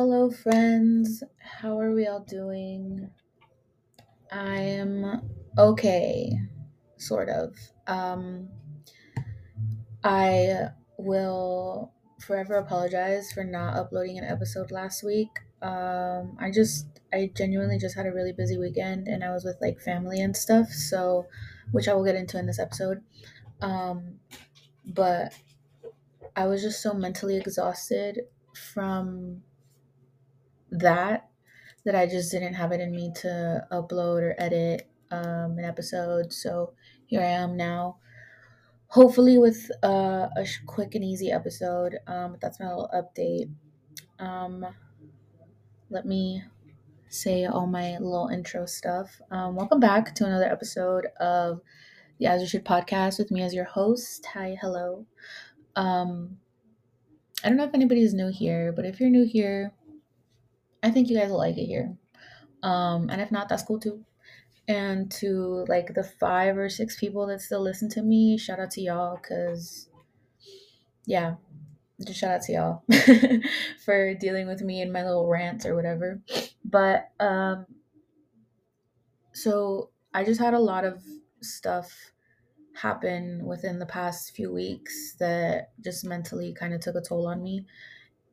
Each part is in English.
Hello, friends. How are we all doing? I'm okay, sort of. Um, I will forever apologize for not uploading an episode last week. Um, I just, I genuinely just had a really busy weekend and I was with like family and stuff, so, which I will get into in this episode. Um, but I was just so mentally exhausted from that that I just didn't have it in me to upload or edit um, an episode. So here I am now. Hopefully, with uh, a sh- quick and easy episode. Um, but that's my little update. Um, let me say all my little intro stuff. Um, welcome back to another episode of the As You Should podcast with me as your host. Hi, hello. Um, I don't know if anybody's new here, but if you're new here, I think you guys will like it here. Um, and if not, that's cool too. And to like the five or six people that still listen to me, shout out to y'all because, yeah, just shout out to y'all for dealing with me and my little rants or whatever. But um, so I just had a lot of stuff happen within the past few weeks that just mentally kind of took a toll on me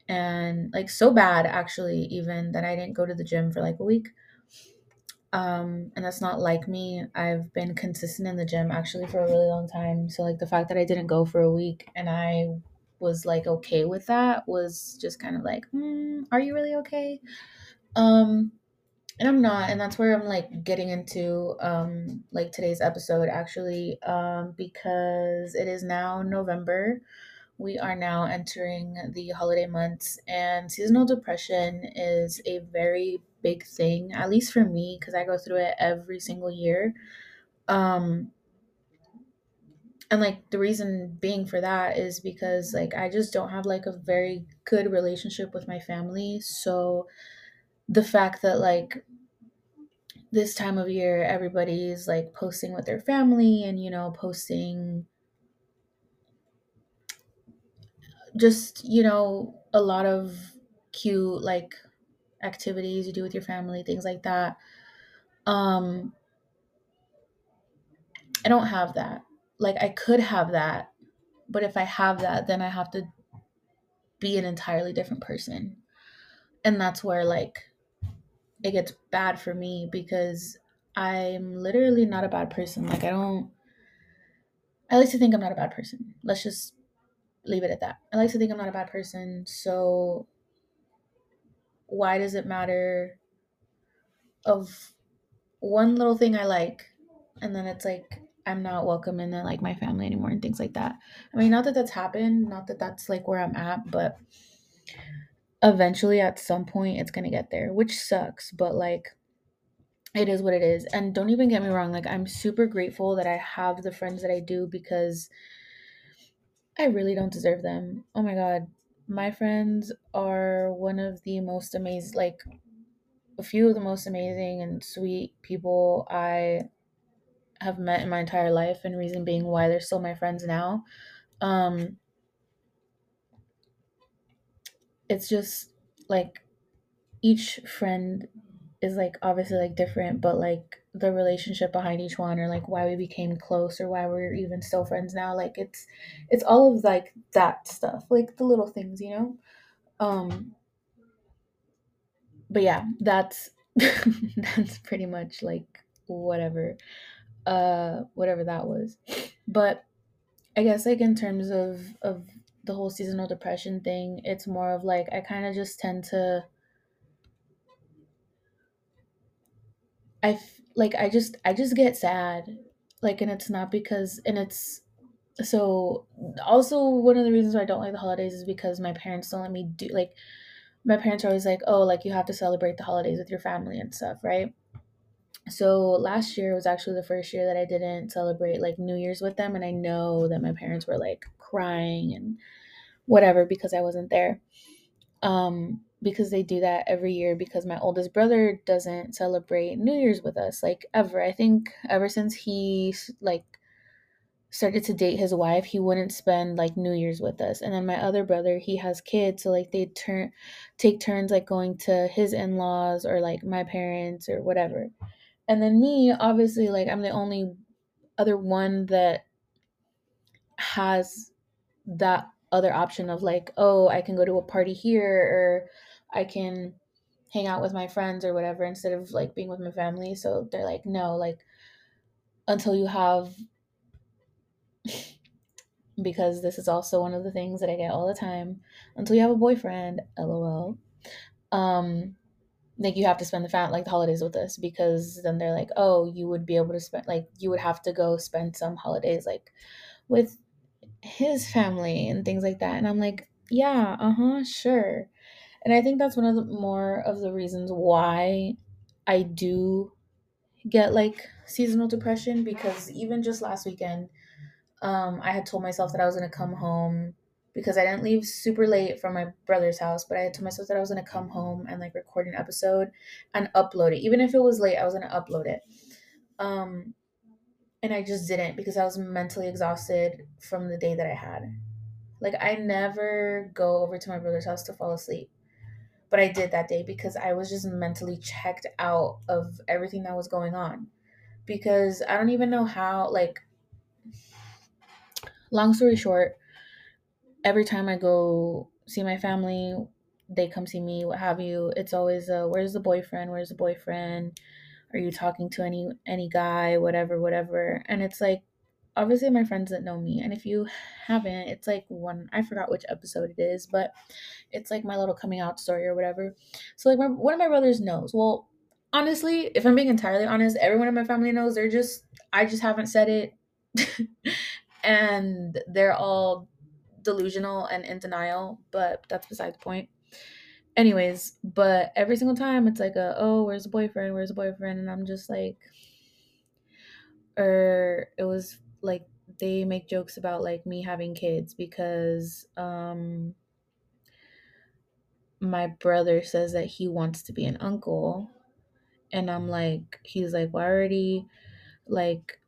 and like so bad actually even that I didn't go to the gym for like a week. Um, and that's not like me. I've been consistent in the gym actually for a really long time. So like the fact that I didn't go for a week and I was like okay with that was just kind of like, mm, are you really okay? Um, and I'm not, and that's where I'm like getting into um like today's episode actually, um, because it is now November we are now entering the holiday months, and seasonal depression is a very big thing, at least for me, because I go through it every single year. Um, and like the reason being for that is because like I just don't have like a very good relationship with my family. So the fact that like this time of year everybody's like posting with their family and you know posting just you know a lot of cute like activities you do with your family things like that. Um i don't have that. Like i could have that but if i have that then i have to be an entirely different person. And that's where like it gets bad for me because i'm literally not a bad person. Like i don't i like to think i'm not a bad person. Let's just leave it at that. I like to think I'm not a bad person, so why does it matter of one little thing I like and then it's like I'm not welcome in like my family anymore and things like that. I mean, not that that's happened, not that that's like where I'm at, but eventually at some point it's going to get there, which sucks, but like it is what it is. And don't even get me wrong, like I'm super grateful that I have the friends that I do because I really don't deserve them. Oh my god. My friends are one of the most amazing like a few of the most amazing and sweet people I have met in my entire life and reason being why they're still my friends now. Um it's just like each friend is like obviously like different, but like the relationship behind each one or like why we became close or why we're even still friends now like it's it's all of like that stuff like the little things you know? Um but yeah that's that's pretty much like whatever uh whatever that was. But i guess like in terms of of the whole seasonal depression thing it's more of like i kind of just tend to I like I just I just get sad. Like and it's not because and it's so also one of the reasons why I don't like the holidays is because my parents don't let me do like my parents are always like, "Oh, like you have to celebrate the holidays with your family and stuff, right?" So last year was actually the first year that I didn't celebrate like New Year's with them and I know that my parents were like crying and whatever because I wasn't there. Um because they do that every year because my oldest brother doesn't celebrate New Year's with us like ever. I think ever since he like started to date his wife, he wouldn't spend like New Year's with us. And then my other brother, he has kids, so like they turn take turns like going to his in-laws or like my parents or whatever. And then me, obviously like I'm the only other one that has that other option of like, oh, I can go to a party here or I can hang out with my friends or whatever instead of like being with my family. So they're like, no, like until you have because this is also one of the things that I get all the time. Until you have a boyfriend, lol. Um, like you have to spend the fat like the holidays with us because then they're like, oh, you would be able to spend like you would have to go spend some holidays like with his family and things like that. And I'm like, yeah, uh huh, sure. And I think that's one of the more of the reasons why I do get like seasonal depression because even just last weekend, um, I had told myself that I was gonna come home because I didn't leave super late from my brother's house, but I had told myself that I was gonna come home and like record an episode and upload it. Even if it was late, I was gonna upload it. Um, and I just didn't because I was mentally exhausted from the day that I had. Like I never go over to my brother's house to fall asleep. But I did that day because I was just mentally checked out of everything that was going on. Because I don't even know how like long story short, every time I go see my family, they come see me, what have you. It's always uh, where's the boyfriend? Where's the boyfriend? Are you talking to any any guy? Whatever, whatever. And it's like obviously my friends that know me and if you haven't it's like one i forgot which episode it is but it's like my little coming out story or whatever so like my, one of my brothers knows well honestly if i'm being entirely honest everyone in my family knows they're just i just haven't said it and they're all delusional and in denial but that's beside the point anyways but every single time it's like a oh where's the boyfriend? Where's the boyfriend? And i'm just like or it was like they make jokes about like me having kids because um my brother says that he wants to be an uncle. And i'm like he's like why well already like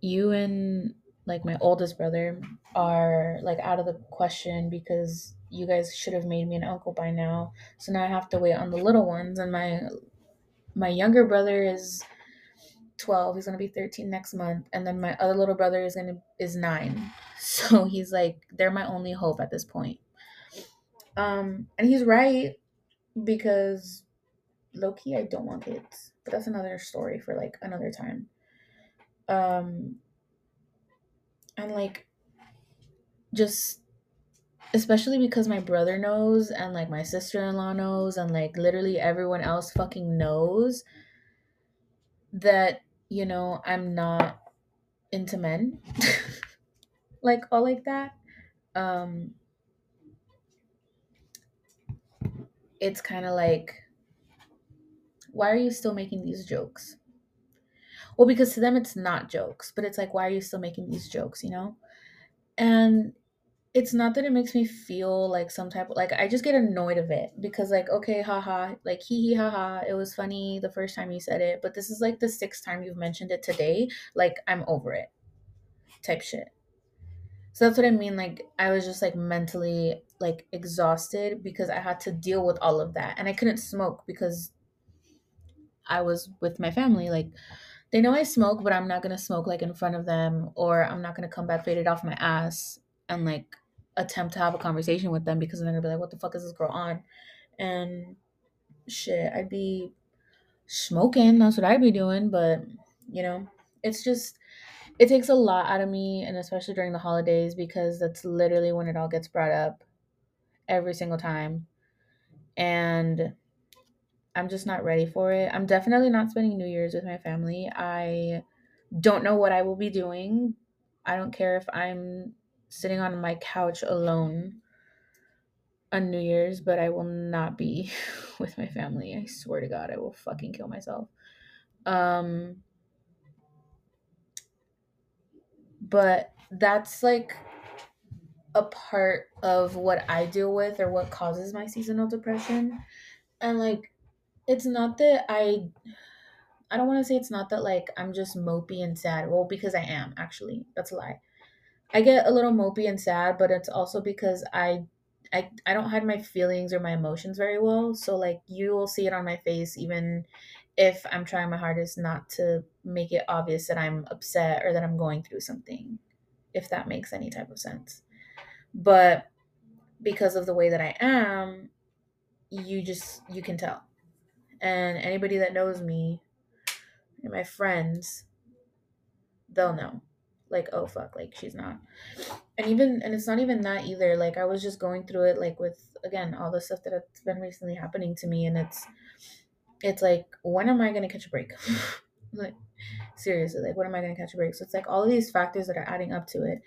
you and like my oldest brother are like out of the question because you guys should have made me an uncle by now. So now i have to wait on the little ones. And my my younger brother is 12 he's going to be 13 next month. And then my other little brother is going to is 9 so he's like they're my only hope at this point. Um and he's right because low key I don't want kids. But that's another story for like another time. Um and like just especially because my brother knows and like my sister-in-law knows and like literally everyone else fucking knows that you know, I'm not into men. like all like that. Um it's kind of like why are you still making these jokes? Well, because to them it's not jokes, but it's like why are you still making these jokes, you know? And it's not that it makes me feel like some type of like I just get annoyed of it because like okay haha like hee hee haha it was funny the first time you said it but this is like the sixth time you've mentioned it today like I'm over it type shit so that's what I mean like I was just like mentally like exhausted because I had to deal with all of that and I couldn't smoke because I was with my family like they know I smoke but I'm not gonna smoke like in front of them or I'm not gonna come back faded off my ass and like attempt to have a conversation with them because they're gonna be like, what the fuck is this girl on? And shit, I'd be smoking. That's what I'd be doing. But, you know, it's just, it takes a lot out of me. And especially during the holidays because that's literally when it all gets brought up every single time. And I'm just not ready for it. I'm definitely not spending New Year's with my family. I don't know what I will be doing. I don't care if I'm sitting on my couch alone on New Year's, but I will not be with my family. I swear to God, I will fucking kill myself. Um, but that's like a part of what I deal with or what causes my seasonal depression. And like, it's not that I I don't want to say it's not that like I'm just mopey and sad. Well, because I am actually. That's a lie. I get a little mopey and sad, but it's also because I I I don't hide my feelings or my emotions very well. So like you will see it on my face even if I'm trying my hardest not to make it obvious that I'm upset or that I'm going through something, if that makes any type of sense. But because of the way that I am, you just you can tell. And anybody that knows me and my friends, they'll know. Like, oh fuck, like she's not. And even and it's not even that either. Like I was just going through it like with again all the stuff that has been recently happening to me and it's it's like when am I gonna catch a break? like seriously, like when am I gonna catch a break? So it's like all of these factors that are adding up to it.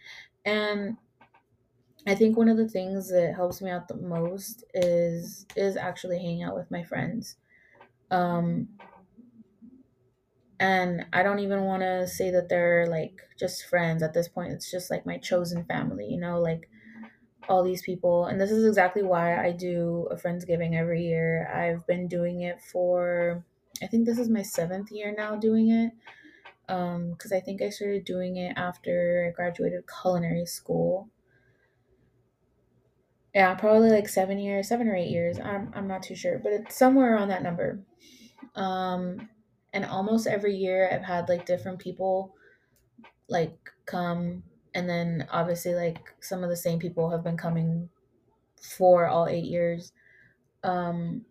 And I think one of the things that helps me out the most is is actually hanging out with my friends. Um and I don't even want to say that they're like just friends at this point. It's just like my chosen family, you know, like all these people. And this is exactly why I do a Friendsgiving every year. I've been doing it for I think this is my 7th year now doing it. Um cuz I think I started doing it after I graduated culinary school yeah, probably like seven years, seven or eight years. I'm I'm not too sure, but it's somewhere around that number. Um, and almost every year I've had like different people like come, and then obviously like some of the same people have been coming for all eight years. Um,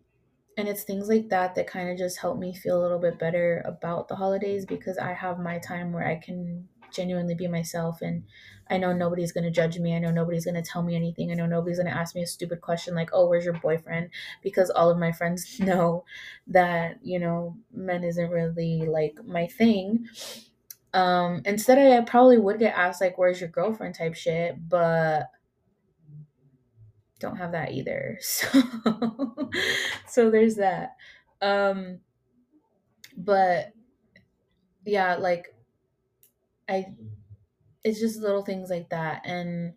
and it's things like that that kind of just help me feel a little bit better about the holidays because I have my time where I can genuinely be myself and I know nobody's going to judge me. I know nobody's going to tell me anything. I know nobody's going to ask me a stupid question like, "Oh, where's your boyfriend?" because all of my friends know that, you know, men isn't really like my thing. Um instead I probably would get asked like, "Where's your girlfriend?" type shit, but don't have that either. So so there's that. Um but yeah, like I it's just little things like that and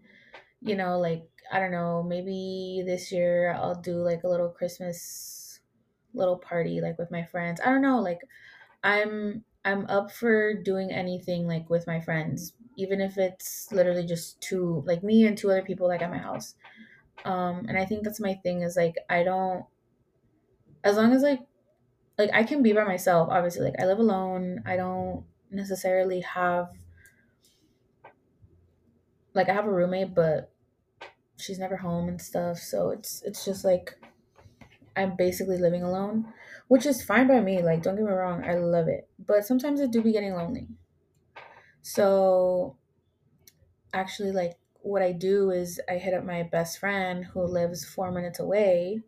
you know like I don't know, maybe this year I'll do like a little Christmas little party like with my friends. I don't know, like I'm I'm up for doing anything like with my friends, even if it's literally just two like me and two other people like at my house. Um and I think that's my thing is like I don't as long as like like I can be by myself, obviously like I live alone. I don't necessarily have like I have a roommate, but she's never home and stuff. So it's it's just like I'm basically living alone, which is fine by me. Like don't get me wrong, I love it. But sometimes it do be getting lonely. So actually like what I do is I hit up my best friend who lives 4 minutes away,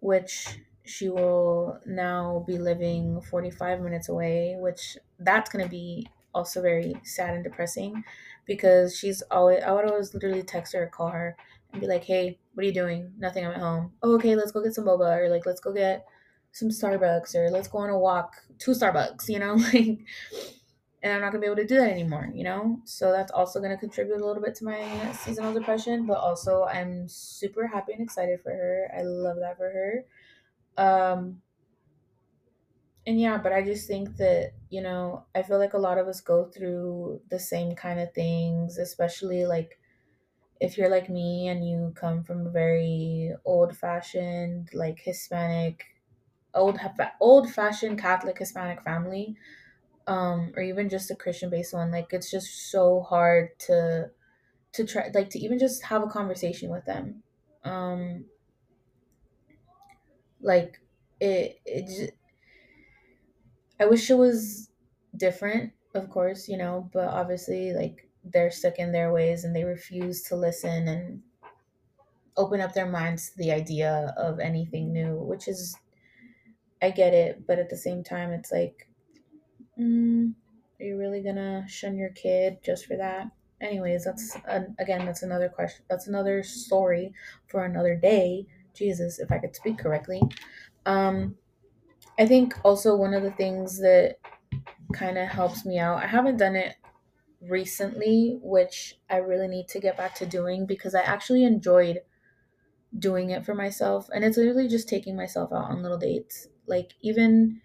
which she will now be living 45 minutes away, which that's going to be also very sad and depressing because she's always I would always literally text her or call her and be like, "Hey, what are you doing? Nothing. I'm at home. Oh, okay, let's go get some boba or like let's go get some Starbucks or let's go on a walk to Starbucks." You know, like, and I'm not gonna be able to do that anymore. You know, so that's also gonna contribute a little bit to my seasonal depression. But also, I'm super happy and excited for her. I love that for her. Um, and yeah, but I just think that, you know, I feel like a lot of us go through the same kind of things, especially like if you're like me and you come from a very old fashioned, like Hispanic, old old fashioned Catholic Hispanic family, um, or even just a Christian based one, like it's just so hard to to try like to even just have a conversation with them. Um like it it I wish it was different, of course, you know, but obviously, like, they're stuck in their ways and they refuse to listen and open up their minds to the idea of anything new, which is, I get it, but at the same time, it's like, mm, are you really gonna shun your kid just for that? Anyways, that's an, again, that's another question. That's another story for another day. Jesus, if I could speak correctly. Um, I think also one of the things that kind of helps me out, I haven't done it recently, which I really need to get back to doing because I actually enjoyed doing it for myself. And it's literally just taking myself out on little dates. Like, even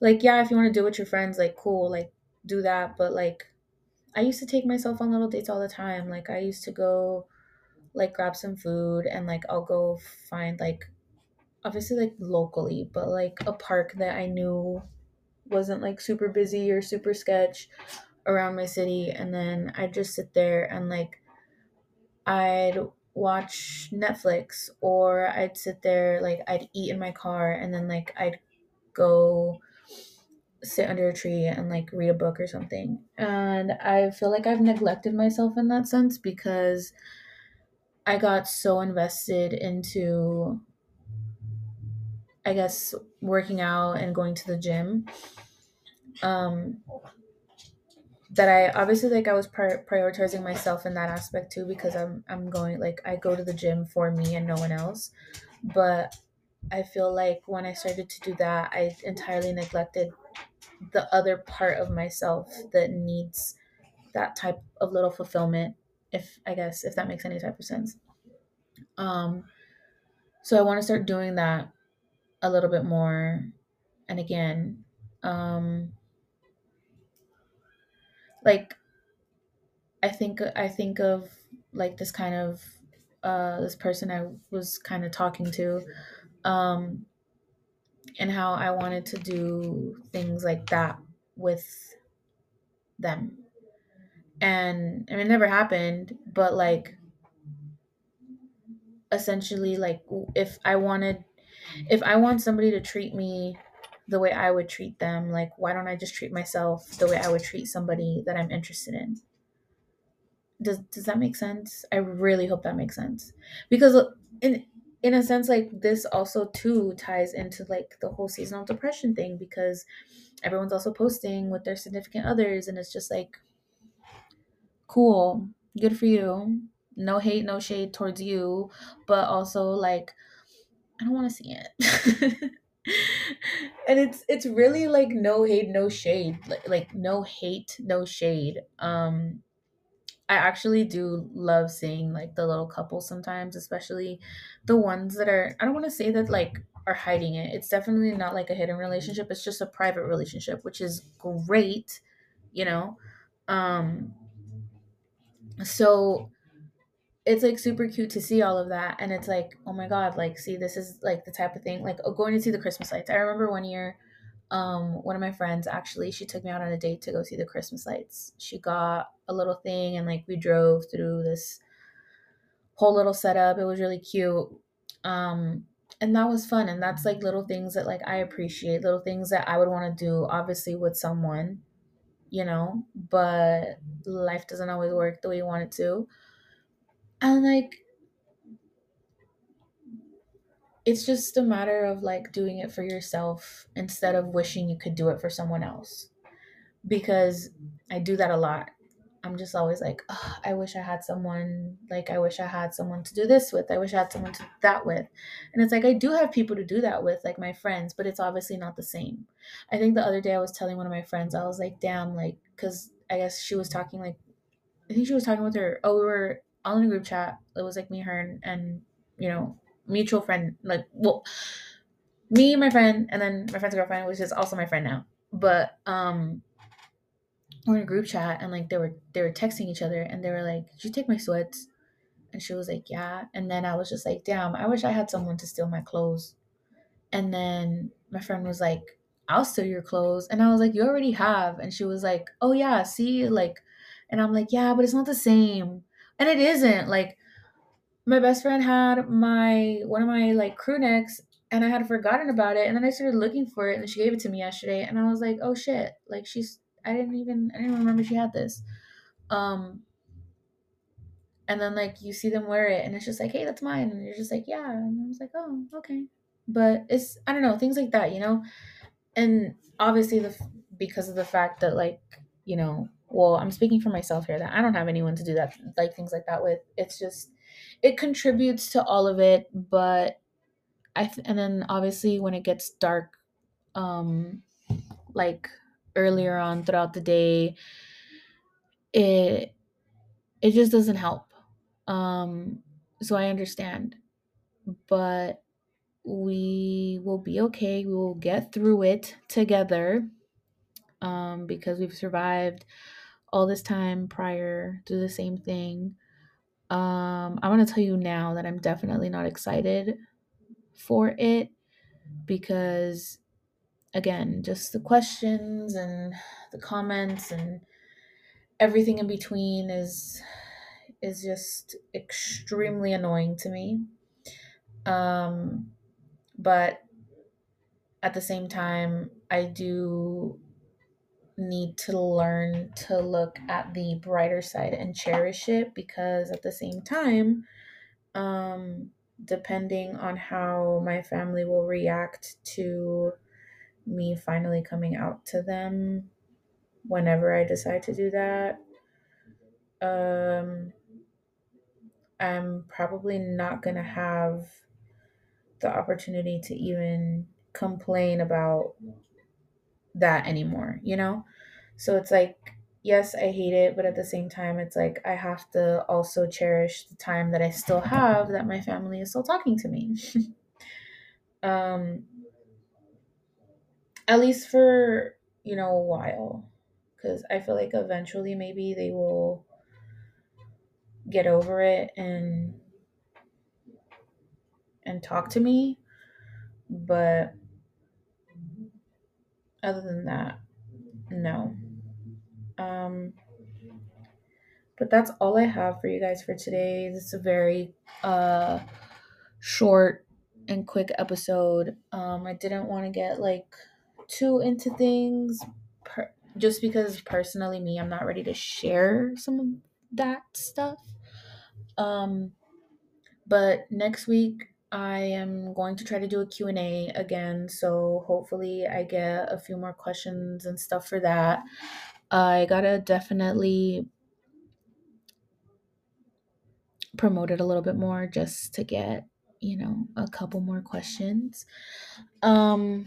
like yeah, if you want to do it with your friends, like cool, like do that. But like I used to take myself on little dates all the time. Like I used to go like grab some food and like I'll go find like obviously like locally, but like a park that I knew wasn't like super busy or super sketch around my city and then I'd just sit there and like I'd watch Netflix or I'd sit there like I'd eat in my car and then like I'd go sit under a tree and like read a book or something. And I feel like I've neglected myself in that sense because I got so invested into I guess working out and going to the gym um that I obviously like I was pri- prioritizing myself in that aspect too because I'm I'm going like I go to the gym for me and no one else. But I feel like when I started to do that, I entirely neglected the other part of myself that needs that type of little fulfillment if I guess if that makes any type of sense. Um so I want to start doing that a little bit more. And again um like I think I think of like this kind of uh, this person I was kind of talking to, um, and how I wanted to do things like that with them, and I mean, it never happened, but like essentially, like if I wanted, if I want somebody to treat me the way I would treat them, like why don't I just treat myself the way I would treat somebody that I'm interested in? does does that make sense? I really hope that makes sense. Because in in a sense like this also too ties into like the whole seasonal depression thing because everyone's also posting with their significant others and it's just like cool, good for you. No hate, no shade towards you, but also like I don't want to see it. and it's it's really like no hate, no shade. Like like no hate, no shade. Um I actually do love seeing like the little couples sometimes, especially the ones that are I don't want to say that like are hiding it. It's definitely not like a hidden relationship. It's just a private relationship, which is great, you know. Um so it's like super cute to see all of that and it's like, oh my god, like see this is like the type of thing like oh, going to see the Christmas lights. I remember one year um one of my friends actually she took me out on a date to go see the christmas lights. She got a little thing and like we drove through this whole little setup. It was really cute. Um and that was fun and that's like little things that like i appreciate little things that i would want to do obviously with someone you know but life doesn't always work the way you want it to and like it's just a matter of like doing it for yourself instead of wishing you could do it for someone else. Because i do that a lot. I'm just always like oh, i wish i had someone like i wish i had someone to do this with. I wish i had someone to do that with. And it's like i do have people to do that with like my friends but it's obviously not the same. I think the other day i was telling one of my friends i was like damn like because i guess she was talking like i think she was talking with her oh we were all in a group chat it was like me her and, and you know mutual friend, like well, me, my friend, and then my friend's girlfriend, which is also my friend now. But um, we're in a group chat and like they were they were texting each other and they were like, "Did you take my sweats?" And she was like, "Yeah." And then I was just like, "Damn, I wish I had someone to steal my clothes." And then my friend was like, "I'll steal your clothes," and I was like, "You already have." And she was like, "Oh yeah, see, like," and I'm like, "Yeah, but it's not the same." And it isn't like my best friend had my one of my like crew necks and I had forgotten about it and then I started looking for it and she gave it to me yesterday and I was like, "Oh shit." Like she's I didn't even I didn't remember she had this. Um and then like you see them wear it and it's just like, "Hey, that's mine." And you're just like, "Yeah." And I was like, "Oh, okay." But it's I don't know, things like that, you know? And obviously the because of the fact that like, you know, well, I'm speaking for myself here that I don't have anyone to do that like things like that with. It's just it contributes to all of it, but I th- and then obviously when it gets dark, um, like earlier on throughout the day, it it just doesn't help. Um, so I understand, but we will be okay. We will get through it together um, because we've survived all this time prior to the same thing. Um, I want to tell you now that I'm definitely not excited for it because, again, just the questions and the comments and everything in between is is just extremely annoying to me. Um, but at the same time, I do need to learn to look at the brighter side and cherish it because at the same time, um, depending on how my family will react to me finally coming out to them whenever I decide to do that, um, I'm probably not going to have the opportunity to even complain about that anymore, you know? So it's like, yes, I hate it, but at the same time, it's like I have to also cherish the time that I still have that my family is still talking to me. um, at least for, you know, a while. Because I feel like eventually maybe they will get over it and and talk to me but other than that no. Um but that's all i have for you guys for today. This is a very uh short and quick episode. Um i didn't want to get like too into things per- just because personally me i'm not ready to share some of that stuff. Um but next week I am going to try to do a Q&A again, so hopefully I get a few more questions and stuff for that. I got to definitely promote it a little bit more just to get, you know, a couple more questions. Um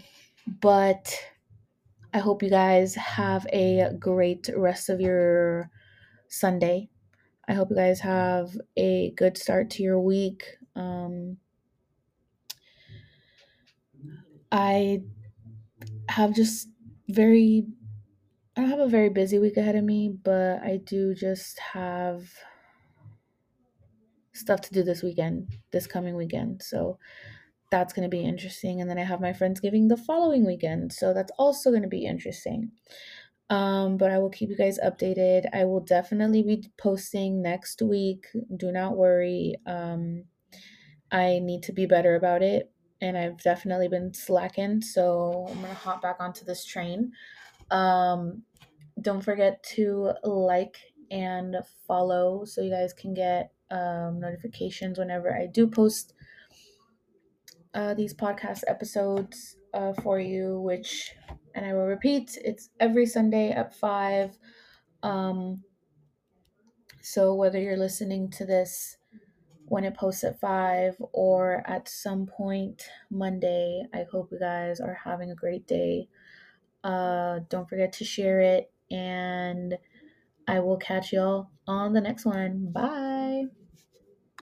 but I hope you guys have a great rest of your Sunday. I hope you guys have a good start to your week. Um, I have just very I don't have a very busy week ahead of me, but I do just have stuff to do this weekend, this coming weekend. So that's going to be interesting. And then I have my Friendsgiving the following weekend. So that's also going to be interesting. Um, but I will keep you guys updated. I will definitely be posting next week. Do not worry. Um, I need to be better about it and I've definitely been slacking. So I'm gonna hop back onto this train. Um, don't forget to like and follow so you guys can get um, notifications whenever I do post uh, these podcast episodes uh, for you. Which, and I will repeat, it's every Sunday at five. Um, so whether you're listening to this when it posts at 5 or at some point Monday. I hope you guys are having a great day. Uh, don't forget to share it, and I will catch y'all on the next one. Bye.